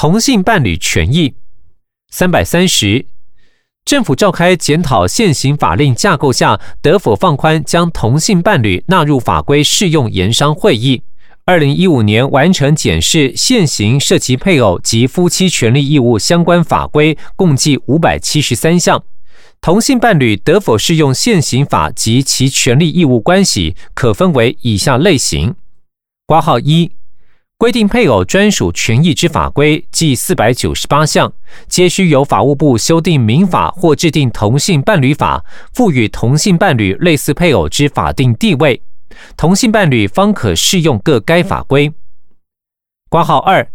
同性伴侣权益。三百三十，政府召开检讨现行法令架构下得否放宽将同性伴侣纳入法规适用研商会议。二零一五年完成检视现行涉及配偶及夫妻权利义务相关法规，共计五百七十三项。同性伴侣得否适用现行法及其权利义务关系，可分为以下类型：挂号一。规定配偶专属权益之法规，计四百九十八项，皆需由法务部修订民法或制定同性伴侣法，赋予同性伴侣类似配偶之法定地位，同性伴侣方可适用各该法规。挂号二。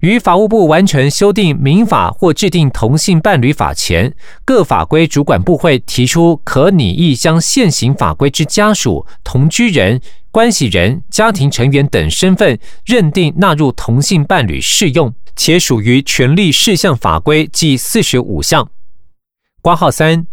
于法务部完成修订民法或制定同性伴侣法前，各法规主管部会提出可拟议将现行法规之家属、同居人、关系人、家庭成员等身份认定纳入同性伴侣适用，且属于权利事项法规计四十五项。挂号三。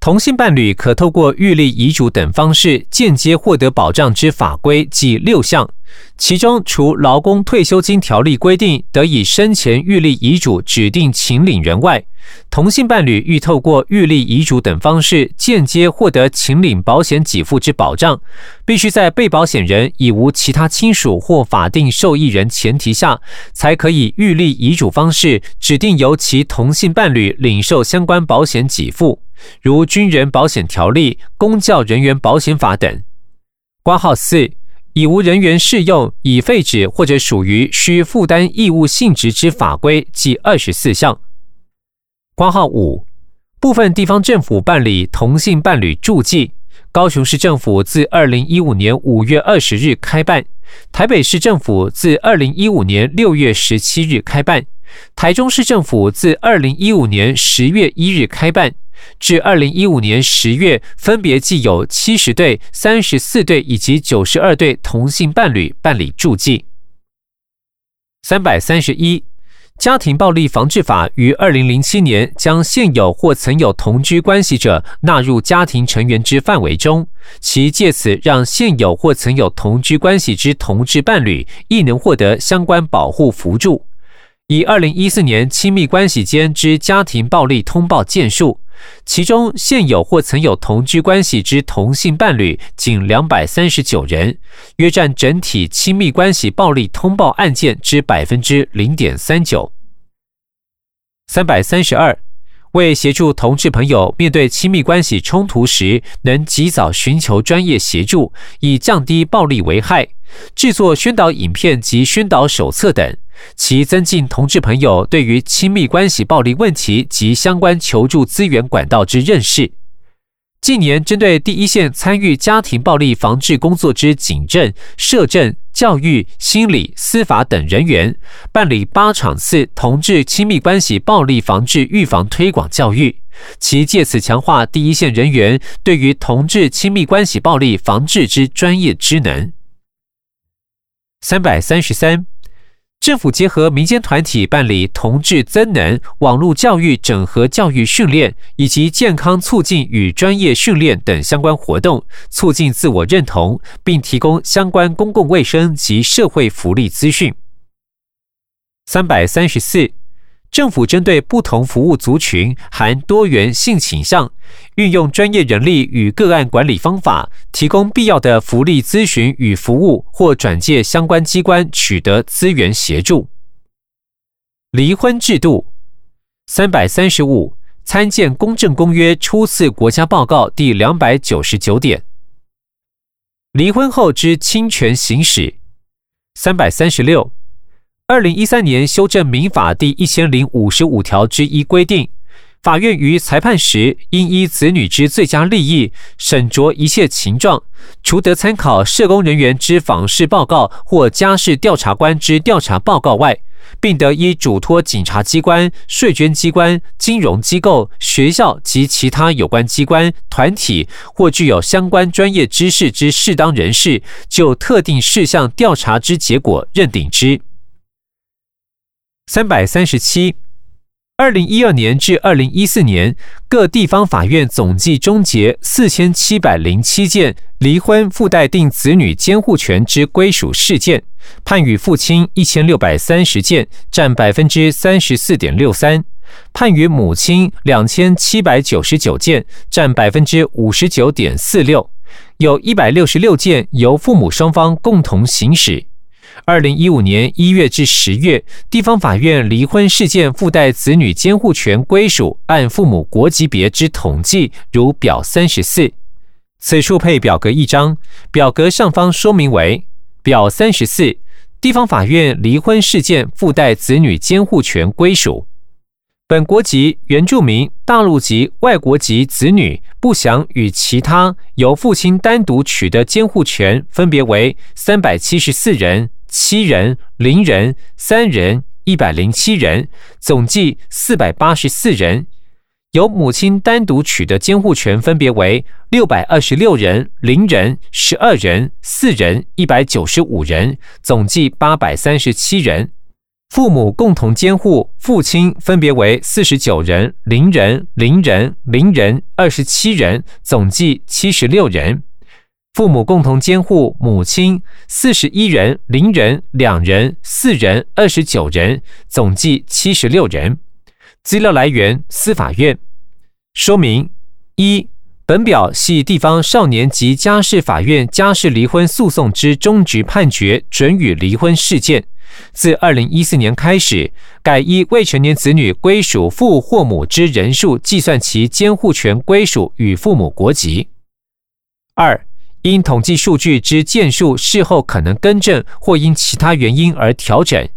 同性伴侣可透过预立遗嘱等方式间接获得保障之法规计六项，其中除劳工退休金条例规定得以生前预立遗嘱指定请领人外，同性伴侣欲透过预立遗嘱等方式间接获得请领保险给付之保障，必须在被保险人已无其他亲属或法定受益人前提下，才可以预立遗嘱方式指定由其同性伴侣领受相关保险给付。如军人保险条例、公教人员保险法等。挂号四，已无人员适用、已废止或者属于需负担义务性质之法规，计二十四项。括号五，部分地方政府办理同性伴侣住记。高雄市政府自二零一五年五月二十日开办，台北市政府自二零一五年六月十七日开办，台中市政府自二零一五年十月一日开办。至二零一五年十月，分别计有七十对、三十四对以及九十二对同性伴侣办理住记。三百三十一，家庭暴力防治法于二零零七年将现有或曾有同居关系者纳入家庭成员之范围中，其借此让现有或曾有同居关系之同志伴侣亦能获得相关保护扶助。以二零一四年亲密关系间之家庭暴力通报件数。其中现有或曾有同居关系之同性伴侣仅两百三十九人，约占整体亲密关系暴力通报案件之百分之零点三九。三百三十二，为协助同志朋友面对亲密关系冲突时能及早寻求专业协助，以降低暴力危害，制作宣导影片及宣导手册等。其增进同志朋友对于亲密关系暴力问题及相关求助资源管道之认识。近年，针对第一线参与家庭暴力防治工作之警政、社政、教育、心理、司法等人员，办理八场次同志亲密关系暴力防治预防推广教育，其借此强化第一线人员对于同志亲密关系暴力防治之专业知能。三百三十三。政府结合民间团体办理同志增能、网络教育整合教育训练，以及健康促进与专业训练等相关活动，促进自我认同，并提供相关公共卫生及社会福利资讯。三百三十四。政府针对不同服务族群含多元性倾向，运用专业人力与个案管理方法，提供必要的福利咨询与服务，或转介相关机关取得资源协助。离婚制度三百三十五，参见《公正公约》初次国家报告第两百九十九点。离婚后之侵权行使三百三十六。二零一三年修正民法第一千零五十五条之一规定，法院于裁判时应依子女之最佳利益，审酌一切情状，除得参考社工人员之访视报告或家事调查官之调查报告外，并得依嘱托警察机关、税捐机关、金融机构、学校及其他有关机关、团体或具有相关专业知识之适当人士，就特定事项调查之结果认定之。三百三十七，二零一二年至二零一四年，各地方法院总计终结四千七百零七件离婚附带定子女监护权之归属事件，判予父亲一千六百三十件，占百分之三十四点六三；判予母亲两千七百九十九件，占百分之五十九点四六。有一百六十六件由父母双方共同行使。二零一五年一月至十月，地方法院离婚事件附带子女监护权归属按父母国籍别之统计，如表三十四。此处配表格一张，表格上方说明为表三十四，地方法院离婚事件附带子女监护权归属。本国籍原住民、大陆籍、外国籍子女不详与其他由父亲单独取得监护权，分别为三百七十四人。七人、零人、三人、一百零七人，总计四百八十四人。由母亲单独取得监护权，分别为六百二十六人、零人、十二人、四人、一百九十五人，总计八百三十七人。父母共同监护，父亲分别为四十九人、零人、零人、零人、二十七人，总计七十六人。父母共同监护母亲四十一人、零人、两人、四人、二十九人，总计七十六人。资料来源：司法院。说明：一、本表系地方少年及家事法院家事离婚诉讼之终局判决准予离婚事件。自二零一四年开始，改依未成年子女归属父或母之人数计算其监护权归属与父母国籍。二。因统计数据之件数事后可能更正，或因其他原因而调整，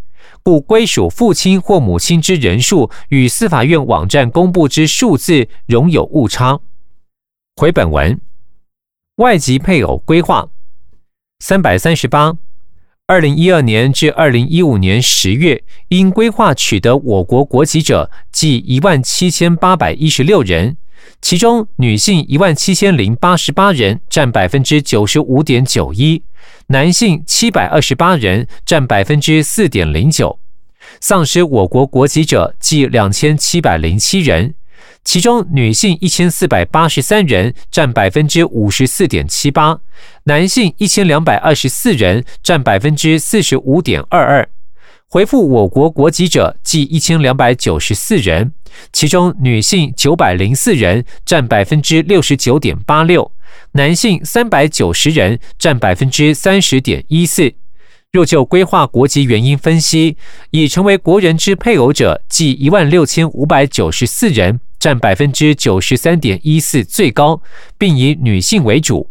故归属父亲或母亲之人数与司法院网站公布之数字容有误差。回本文，外籍配偶规划三百三十八，二零一二年至二零一五年十月，因规划取得我国国籍者计一万七千八百一十六人。其中女性一万七千零八十八人，占百分之九十五点九一；男性七百二十八人，占百分之四点零九。丧失我国国籍者计两千七百零七人，其中女性一千四百八十三人，占百分之五十四点七八；男性一千两百二十四人，占百分之四十五点二二。回复我国国籍者计一千两百九十四人，其中女性九百零四人，占百分之六十九点八六；男性三百九十人，占百分之三十点一四。若就规划国籍原因分析，已成为国人之配偶者计一万六千五百九十四人，占百分之九十三点一四最高，并以女性为主。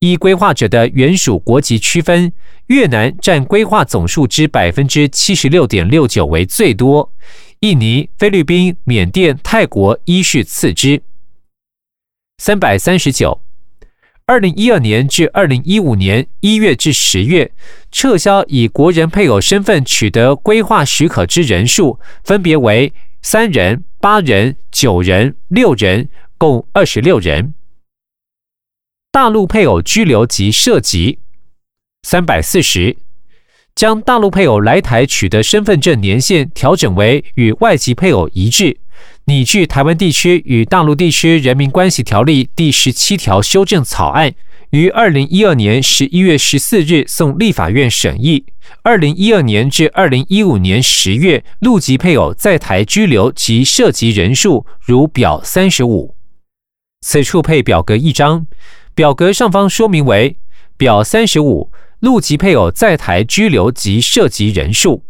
依规划者的原属国籍区分，越南占规划总数之百分之七十六点六九为最多，印尼、菲律宾、缅甸、泰国依序次之。三百三十九，二零一二年至二零一五年一月至十月，撤销以国人配偶身份取得规划许可之人数，分别为三人、八人、九人、六人，共二十六人。大陆配偶居留及涉及三百四十，将大陆配偶来台取得身份证年限调整为与外籍配偶一致，拟具台湾地区与大陆地区人民关系条例第十七条修正草案，于二零一二年十一月十四日送立法院审议。二零一二年至二零一五年十月，陆籍配偶在台居留及涉及人数如表三十五，此处配表格一张。表格上方说明为表三十五，陆籍配偶在台居留及涉及人数。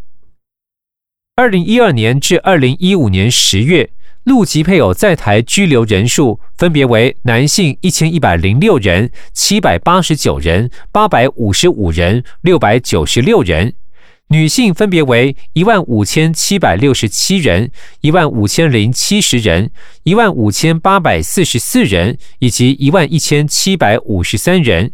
二零一二年至二零一五年十月，陆籍配偶在台居留人数分别为男性一千一百零六人、七百八十九人、八百五十五人、六百九十六人。女性分别为一万五千七百六十七人、一万五千零七十人、一万五千八百四十四人以及一万一千七百五十三人。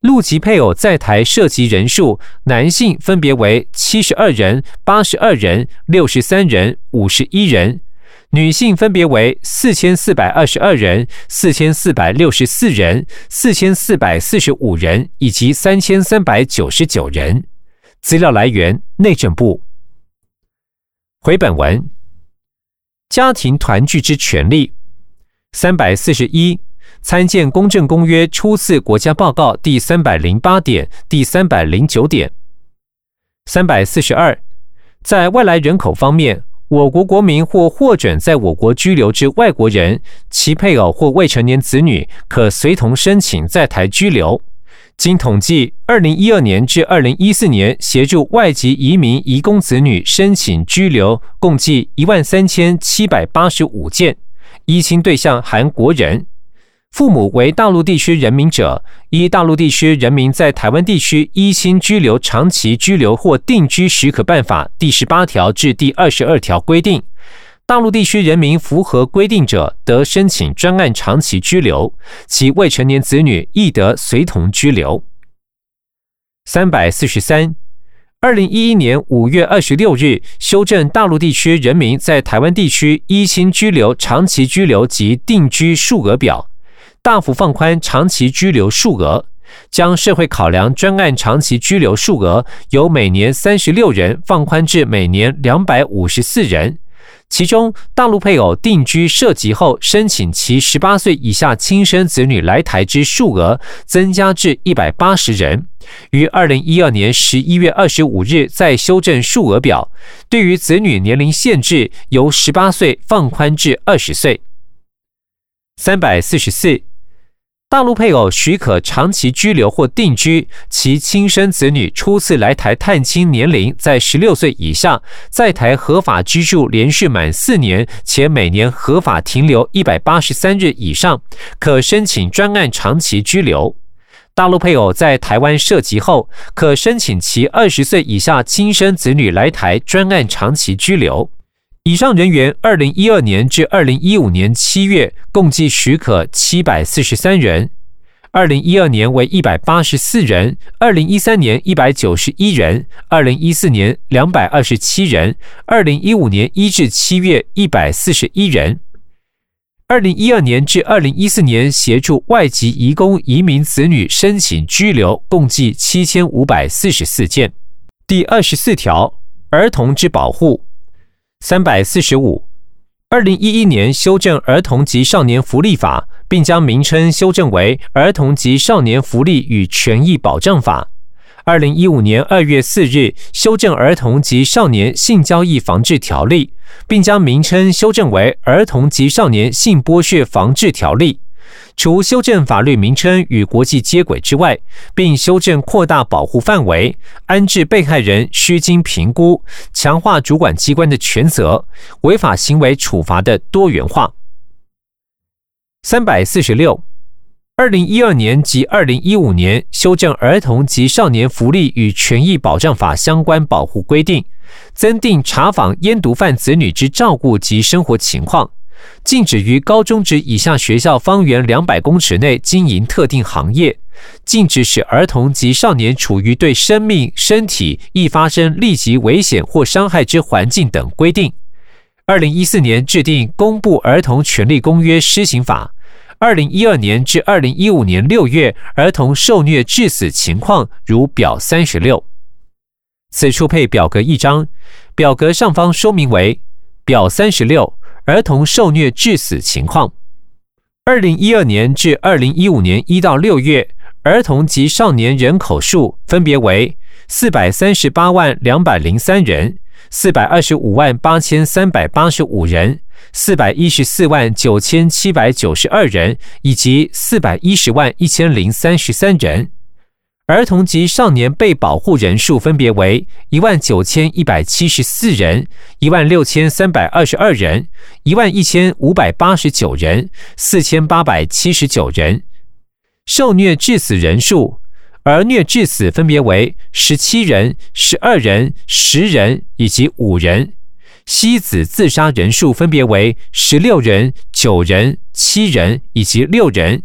陆籍配偶在台涉及人数，男性分别为七十二人、八十二人、六十三人、五十一人；女性分别为四千四百二十二人、四千四百六十四人、四千四百四十五人以及三千三百九十九人。资料来源：内政部。回本文，家庭团聚之权利。三百四十一，参见《公正公约》初次国家报告第三百零八点、第三百零九点。三百四十二，在外来人口方面，我国国民或获准在我国居留之外国人，其配偶或未成年子女，可随同申请在台居留。经统计，二零一二年至二零一四年，协助外籍移民移工子女申请居留，共计一万三千七百八十五件。依亲对象含国人，父母为大陆地区人民者，依大陆地区人民在台湾地区依亲居留、长期居留或定居许可办法第十八条至第二十二条规定，大陆地区人民符合规定者，得申请专案长期居留，其未成年子女亦得随同居留。三百四十三。二零一一年五月二十六日修正大陆地区人民在台湾地区依亲居留、长期居留及定居数额表，大幅放宽长期居留数额，将社会考量专案长期居留数额由每年三十六人放宽至每年两百五十四人。其中，大陆配偶定居涉及后申请其十八岁以下亲生子女来台之数额增加至一百八十人，于二零一二年十一月二十五日再修正数额表，对于子女年龄限制由十八岁放宽至二十岁。三百四十四。大陆配偶许可长期居留或定居，其亲生子女初次来台探亲年龄在十六岁以下，在台合法居住连续满四年，且每年合法停留一百八十三日以上，可申请专案长期居留。大陆配偶在台湾涉及后，可申请其二十岁以下亲生子女来台专案长期居留。以上人员，二零一二年至二零一五年七月共计许可七百四十三人，二零一二年为一百八十四人，二零一三年一百九十一人，二零一四年两百二十七人，二零一五年一至七月一百四十一人，二零一二年至二零一四年协助外籍移工移民子女申请居留，共计七千五百四十四件。第二十四条，儿童之保护。三百四十五，二零一一年修正《儿童及少年福利法》，并将名称修正为《儿童及少年福利与权益保障法》。二零一五年二月四日修正《儿童及少年性交易防治条例》，并将名称修正为《儿童及少年性剥削防治条例》。除修正法律名称与国际接轨之外，并修正扩大保护范围，安置被害人需经评估，强化主管机关的权责，违法行为处罚的多元化。三百四十六，二零一二年及二零一五年修正《儿童及少年福利与权益保障法》相关保护规定，增订查访烟毒贩子女之照顾及生活情况。禁止于高中职以下学校方圆两百公尺内经营特定行业。禁止使儿童及少年处于对生命、身体易发生立即危险或伤害之环境等规定。二零一四年制定公布《儿童权利公约施行法》。二零一二年至二零一五年六月儿童受虐致死情况如表三十六。此处配表格一张，表格上方说明为表三十六。儿童受虐致死情况，二零一二年至二零一五年一到六月，儿童及少年人口数分别为四百三十八万两百零三人、四百二十五万八千三百八十五人、四百一十四万九千七百九十二人，以及四百一十万一千零三十三人。儿童及少年被保护人数分别为一万九千一百七十四人、一万六千三百二十二人、一万一千五百八十九人、四千八百七十九人。受虐致死人数，儿虐致死分别为十七人、十二人、十人以及五人。妻子自杀人数分别为十六人、九人、七人以及六人。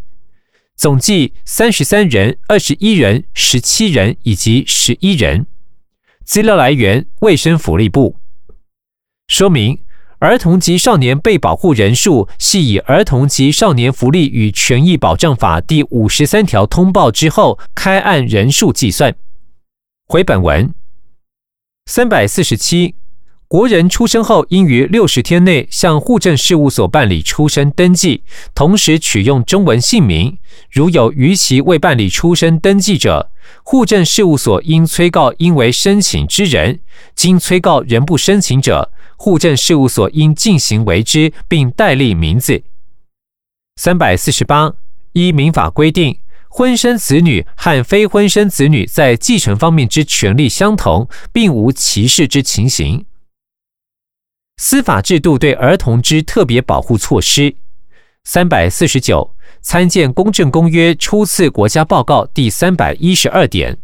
总计三十三人、二十一人、十七人以及十一人。资料来源：卫生福利部。说明：儿童及少年被保护人数系以《儿童及少年福利与权益保障法》第五十三条通报之后开案人数计算。回本文三百四十七。国人出生后应于六十天内向户政事务所办理出生登记，同时取用中文姓名。如有逾期未办理出生登记者，户政事务所应催告应为申请之人。经催告仍不申请者，户政事务所应进行为之，并代立名字。三百四十八，依民法规定，婚生子女和非婚生子女在继承方面之权利相同，并无歧视之情形。司法制度对儿童之特别保护措施。三百四十九，参见《公正公约》初次国家报告第三百一十二点。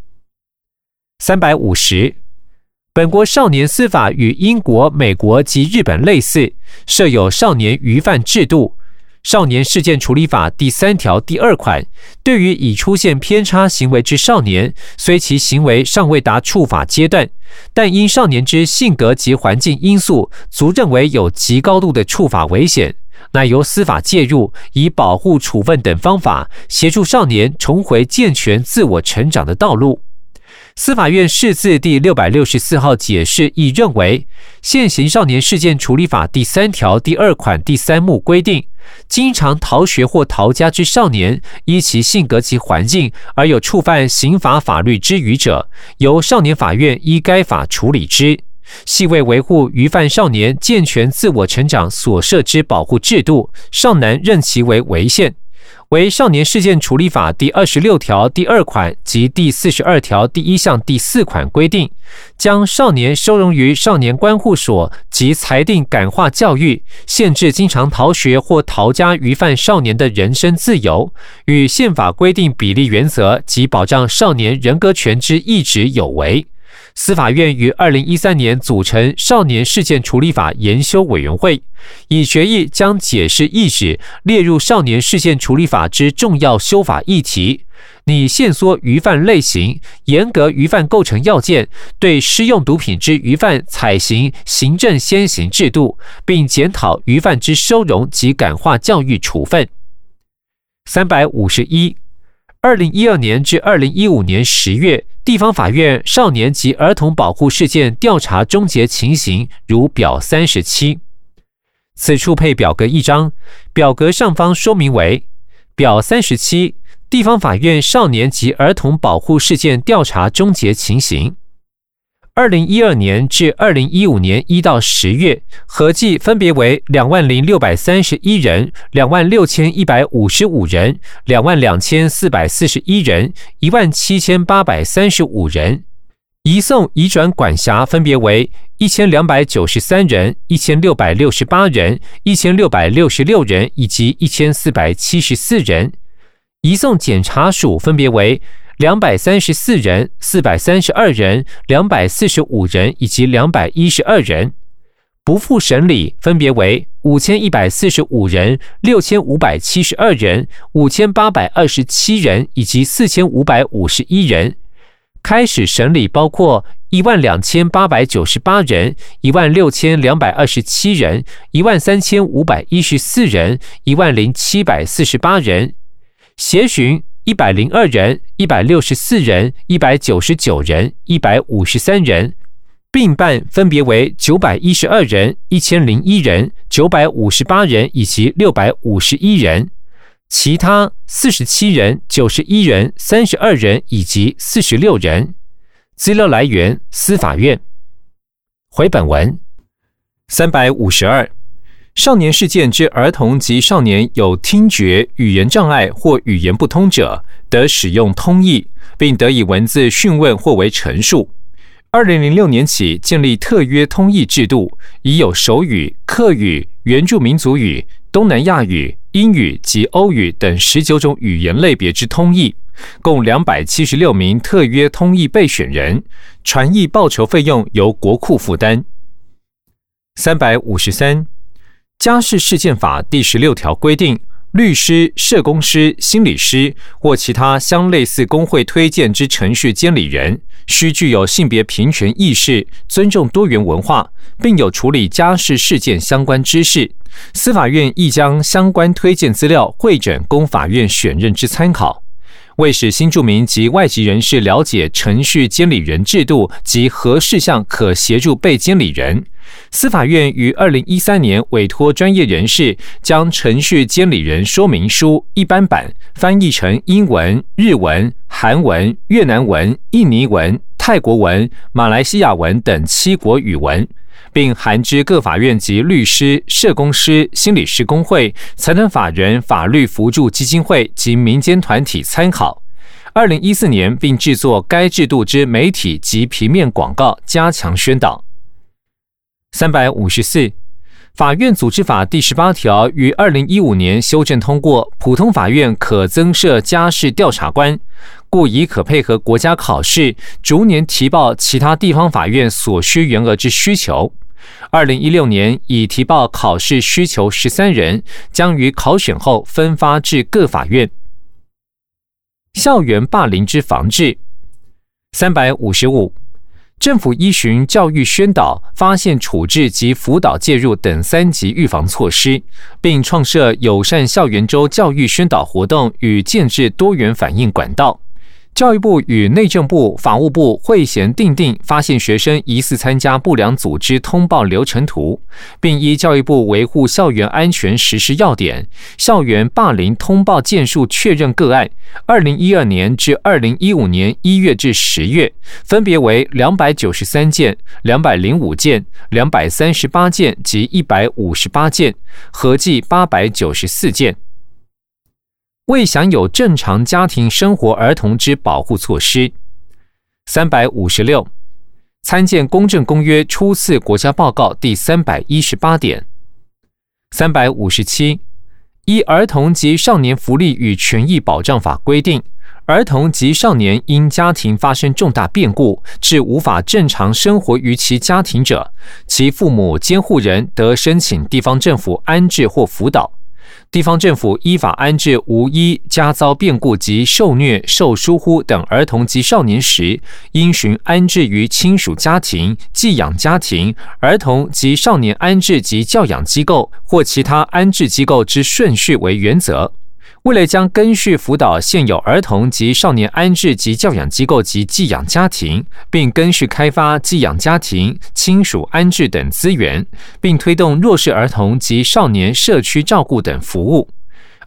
三百五十，本国少年司法与英国、美国及日本类似，设有少年余犯制度。少年事件处理法第三条第二款，对于已出现偏差行为之少年，虽其行为尚未达处罚阶段，但因少年之性格及环境因素，足认为有极高度的处罚危险，乃由司法介入，以保护、处分等方法，协助少年重回健全自我成长的道路。司法院释字第六百六十四号解释亦认为，现行少年事件处理法第三条第二款第三目规定，经常逃学或逃家之少年，依其性格及环境而有触犯刑法法律之余者，由少年法院依该法处理之，系为维护余犯少年健全自我成长所设之保护制度，尚难任其为违宪。为少年事件处理法第二十六条第二款及第四十二条第一项第四款规定，将少年收容于少年关护所及裁定感化教育，限制经常逃学或逃家余犯少年的人身自由，与宪法规定比例原则及保障少年人格权之意旨有违。司法院于二零一三年组成少年事件处理法研修委员会，以决议将解释意旨列入少年事件处理法之重要修法议题，拟限缩余犯类型，严格余犯构成要件，对施用毒品之余犯采行行政先行制度，并检讨余犯之收容及感化教育处分。三百五十一。二零一二年至二零一五年十月，地方法院少年及儿童保护事件调查终结情形，如表三十七。此处配表格一张，表格上方说明为表三十七，地方法院少年及儿童保护事件调查终结情形。二零一二年至二零一五年一到十月，合计分别为两万零六百三十一人、两万六千一百五十五人、两万两千四百四十一人、一万七千八百三十五人。移送移转管辖分别为一千两百九十三人、一千六百六十八人、一千六百六十六人以及一千四百七十四人。移送检察署分别为。两百三十四人、四百三十二人、两百四十五人以及两百一十二人不复审理，分别为五千一百四十五人、六千五百七十二人、五千八百二十七人以及四千五百五十一人。开始审理包括一万两千八百九十八人、一万六千两百二十七人、一万三千五百一十四人、一万零七百四十八人。协询。一百零二人、一百六十四人、一百九十九人、一百五十三人，并办分别为九百一十二人、一千零一人、九百五十八人以及六百五十一人，其他四十七人、九十一人、三十二人以及四十六人。资料来源：司法院。回本文三百五十二。少年事件之儿童及少年有听觉、语言障碍或语言不通者，得使用通译，并得以文字讯问或为陈述。二零零六年起建立特约通译制度，已有手语、客语、原住民族语、东南亚语、英语及欧语等十九种语言类别之通译，共两百七十六名特约通译备选人，传译报酬费用由国库负担。三百五十三。家事事件法第十六条规定，律师、社工师、心理师或其他相类似工会推荐之程序监理人，需具有性别平权意识，尊重多元文化，并有处理家事事件相关知识。司法院亦将相关推荐资料会诊供法院选任之参考。为使新住民及外籍人士了解程序监理人制度及何事项可协助被监理人，司法院于二零一三年委托专业人士将程序监理人说明书一般版翻译成英文、日文、韩文、越南文、印尼文、泰国文、马来西亚文等七国语文。并函知各法院及律师、社工师、心理师工会、财产法人法律扶助基金会及民间团体参考。二零一四年，并制作该制度之媒体及平面广告，加强宣导。三百五十四，法院组织法第十八条于二零一五年修正通过，普通法院可增设家事调查官，故已可配合国家考试，逐年提报其他地方法院所需员额之需求。二零一六年已提报考试需求十三人，将于考选后分发至各法院。校园霸凌之防治三百五十五，政府依循教育宣导、发现处置及辅导介入等三级预防措施，并创设友善校园周教育宣导活动与建制多元反应管道。教育部与内政部、法务部会衔订定发现学生疑似参加不良组织通报流程图，并依教育部维护校园安全实施要点，校园霸凌通报件数确认个案，二零一二年至二零一五年一月至十月，分别为两百九十三件、两百零五件、两百三十八件及一百五十八件，合计八百九十四件。未享有正常家庭生活儿童之保护措施。三百五十六，参见《公正公约》初次国家报告第三百一十八点。三百五十七，依《儿童及少年福利与权益保障法》规定，儿童及少年因家庭发生重大变故，致无法正常生活于其家庭者，其父母、监护人得申请地方政府安置或辅导。地方政府依法安置无一家遭变故及受虐、受疏忽等儿童及少年时，应循安置于亲属家庭、寄养家庭、儿童及少年安置及教养机构或其他安置机构之顺序为原则。为了将根续辅导现有儿童及少年安置及教养机构及寄养家庭，并根续开发寄养家庭、亲属安置等资源，并推动弱势儿童及少年社区照顾等服务。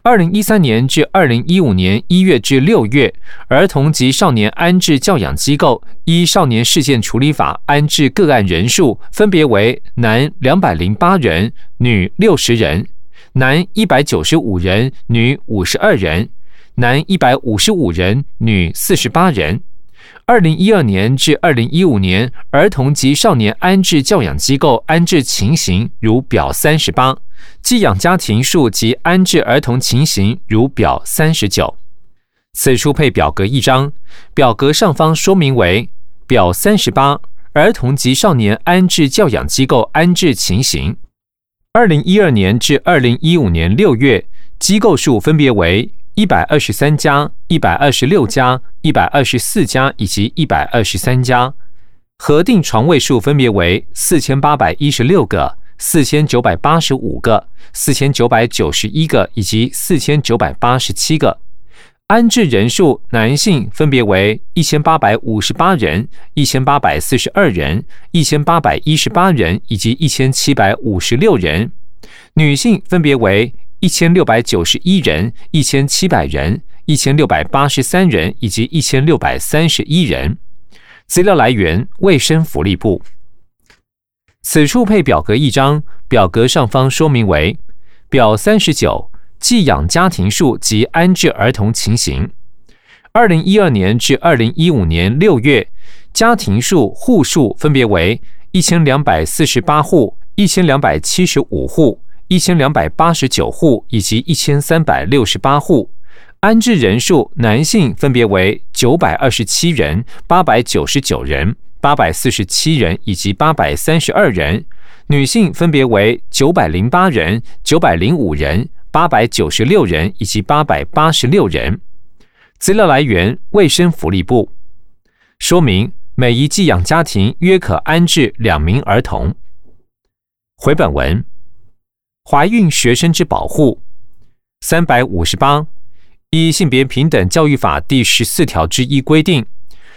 二零一三年至二零一五年一月至六月，儿童及少年安置教养机构依少年事件处理法安置个案人数分别为男两百零八人，女六十人。男一百九十五人，女五十二人；男一百五十五人，女四十八人。二零一二年至二零一五年，儿童及少年安置教养机构安置情形如表三十八，寄养家庭数及安置儿童情形如表三十九。此处配表格一张，表格上方说明为表三十八，儿童及少年安置教养机构安置情形。二零一二年至二零一五年六月，机构数分别为一百二十三家、一百二十六家、一百二十四家以及一百二十三家，核定床位数分别为四千八百一十六个、四千九百八十五个、四千九百九十一个以及四千九百八十七个。安置人数，男性分别为一千八百五十八人、一千八百四十二人、一千八百一十八人以及一千七百五十六人；女性分别为一千六百九十一人、一千七百人、一千六百八十三人以及一千六百三十一人。资料来源：卫生福利部。此处配表格一张，表格上方说明为表三十九。寄养家庭数及安置儿童情形，二零一二年至二零一五年六月，家庭数户数分别为一千两百四十八户、一千两百七十五户、一千两百八十九户以及一千三百六十八户。安置人数，男性分别为九百二十七人、八百九十九人、八百四十七人以及八百三十二人；女性分别为九百零八人、九百零五人。八百九十六人以及八百八十六人。资料来源：卫生福利部。说明：每一寄养家庭约可安置两名儿童。回本文：怀孕学生之保护。三百五十八，依性别平等教育法第十四条之一规定，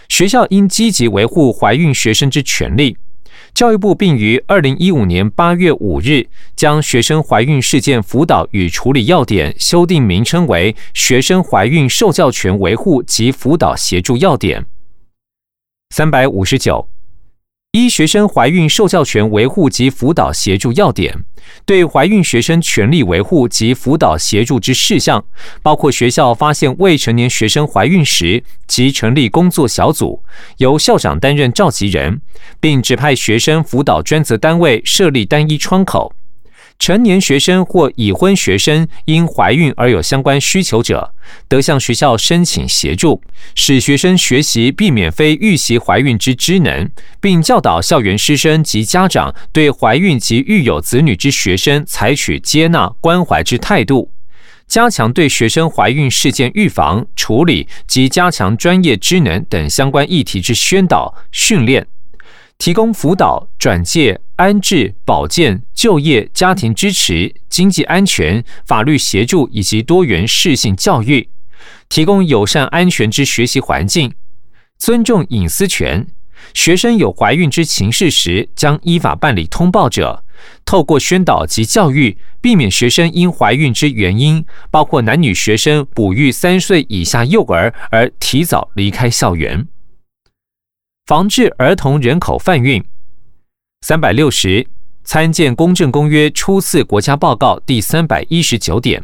学校应积极维护怀孕学生之权利。教育部并于二零一五年八月五日将学生怀孕事件辅导与处理要点修订名称为《学生怀孕受教权维护及辅导协助要点》。三百五十九。一学生怀孕受教权维护及辅导协助要点，对怀孕学生权利维护及辅导协助之事项，包括学校发现未成年学生怀孕时，即成立工作小组，由校长担任召集人，并指派学生辅导专责单位设立单一窗口。成年学生或已婚学生因怀孕而有相关需求者，得向学校申请协助，使学生学习避免非预习怀孕之知能，并教导校园师生及家长对怀孕及育有子女之学生采取接纳关怀之态度，加强对学生怀孕事件预防、处理及加强专业知能等相关议题之宣导训练。提供辅导、转介、安置、保健、就业、家庭支持、经济安全、法律协助以及多元适性教育；提供友善安全之学习环境，尊重隐私权。学生有怀孕之情事时，将依法办理通报者。透过宣导及教育，避免学生因怀孕之原因，包括男女学生哺育三岁以下幼儿而提早离开校园。防治儿童人口贩运，三百六十参见《公正公约》初次国家报告第三百一十九点。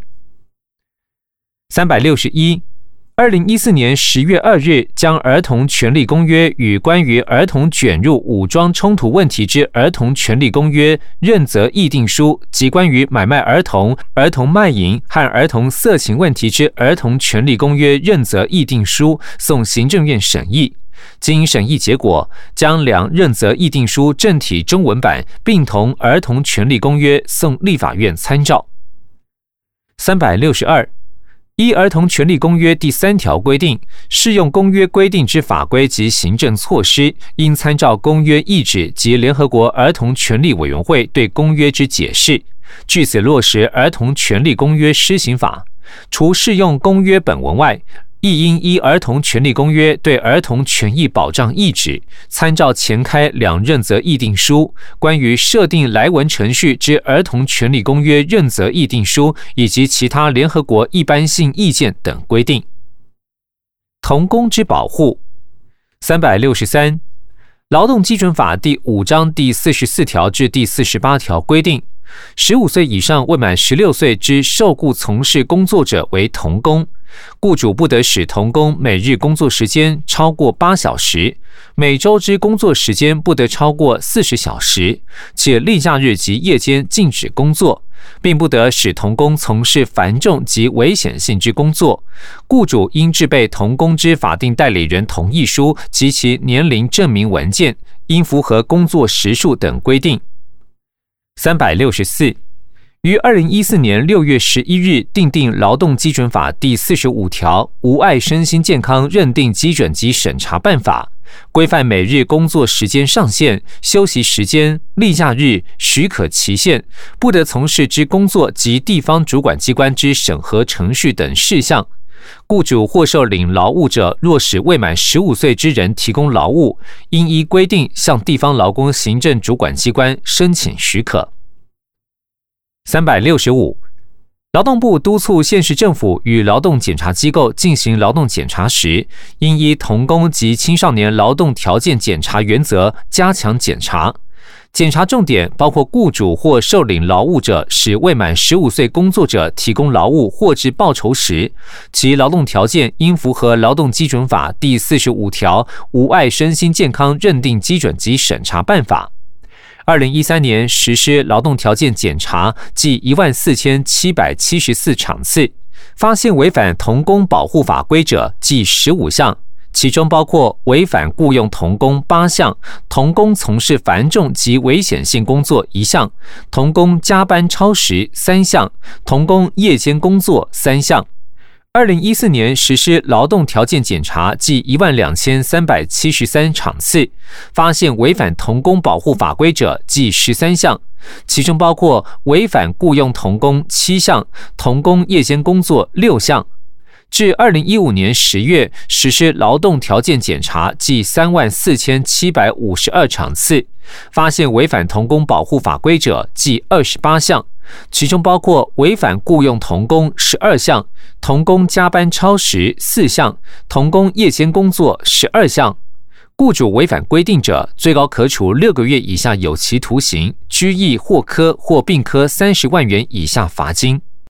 三百六十一，二零一四年十月二日，将《儿童权利公约》与关于儿童卷入武装冲突问题之儿童权利公约认责议定书及关于买卖儿童、儿童卖淫和儿童色情问题之儿童权利公约认责议定书送行政院审议。经审议结果，将两认责议定书正体中文版并同《儿童权利公约》送立法院参照。三百六十二，依《儿童权利公约》第三条规定，适用公约规定之法规及行政措施，应参照公约意旨及联合国儿童权利委员会对公约之解释，据此落实《儿童权利公约施行法》，除适用公约本文外。亦应依《儿童权利公约》对儿童权益保障意旨，参照前开两认责议定书、关于设定来文程序之《儿童权利公约》认责议定书以及其他联合国一般性意见等规定。童工之保护，三百六十三，《劳动基准法》第五章第四十四条至第四十八条规定，十五岁以上未满十六岁之受雇从事工作者为童工。雇主不得使童工每日工作时间超过八小时，每周之工作时间不得超过四十小时，且例假日及夜间禁止工作，并不得使童工从事繁重及危险性之工作。雇主应制备童工之法定代理人同意书及其年龄证明文件，应符合工作时数等规定。三百六十四。于二零一四年六月十一日订定《劳动基准法》第四十五条《无碍身心健康认定基准及审查办法》，规范每日工作时间上限、休息时间、例假日、许可期限、不得从事之工作及地方主管机关之审核程序等事项。雇主或受领劳务者，若使未满十五岁之人提供劳务，应依规定向地方劳工行政主管机关申请许可。三百六十五，劳动部督促县市政府与劳动检查机构进行劳动检查时，应依童工及青少年劳动条件检查原则加强检查。检查重点包括雇主或受领劳务者使未满十五岁工作者提供劳务或至报酬时，其劳动条件应符合《劳动基准法》第四十五条《无碍身心健康认定基准及审查办法》。二零一三年实施劳动条件检查，计一万四千七百七十四场次，发现违反童工保护法规者计十五项，其中包括违反雇佣童工八项，童工从事繁重及危险性工作一项，童工加班超时三项，童工夜间工作三项。二零一四年实施劳动条件检查，计一万两千三百七十三场次，发现违反童工保护法规者计十三项，其中包括违反雇佣童工七项，童工夜间工作六项。至二零一五年十月实施劳动条件检查，计三万四千七百五十二场次，发现违反童工保护法规者计二十八项，其中包括违反雇佣童工十二项，童工加班超时四项，童工夜间工作十二项。雇主违反规定者，最高可处六个月以下有期徒刑、拘役或科或并科三十万元以下罚金。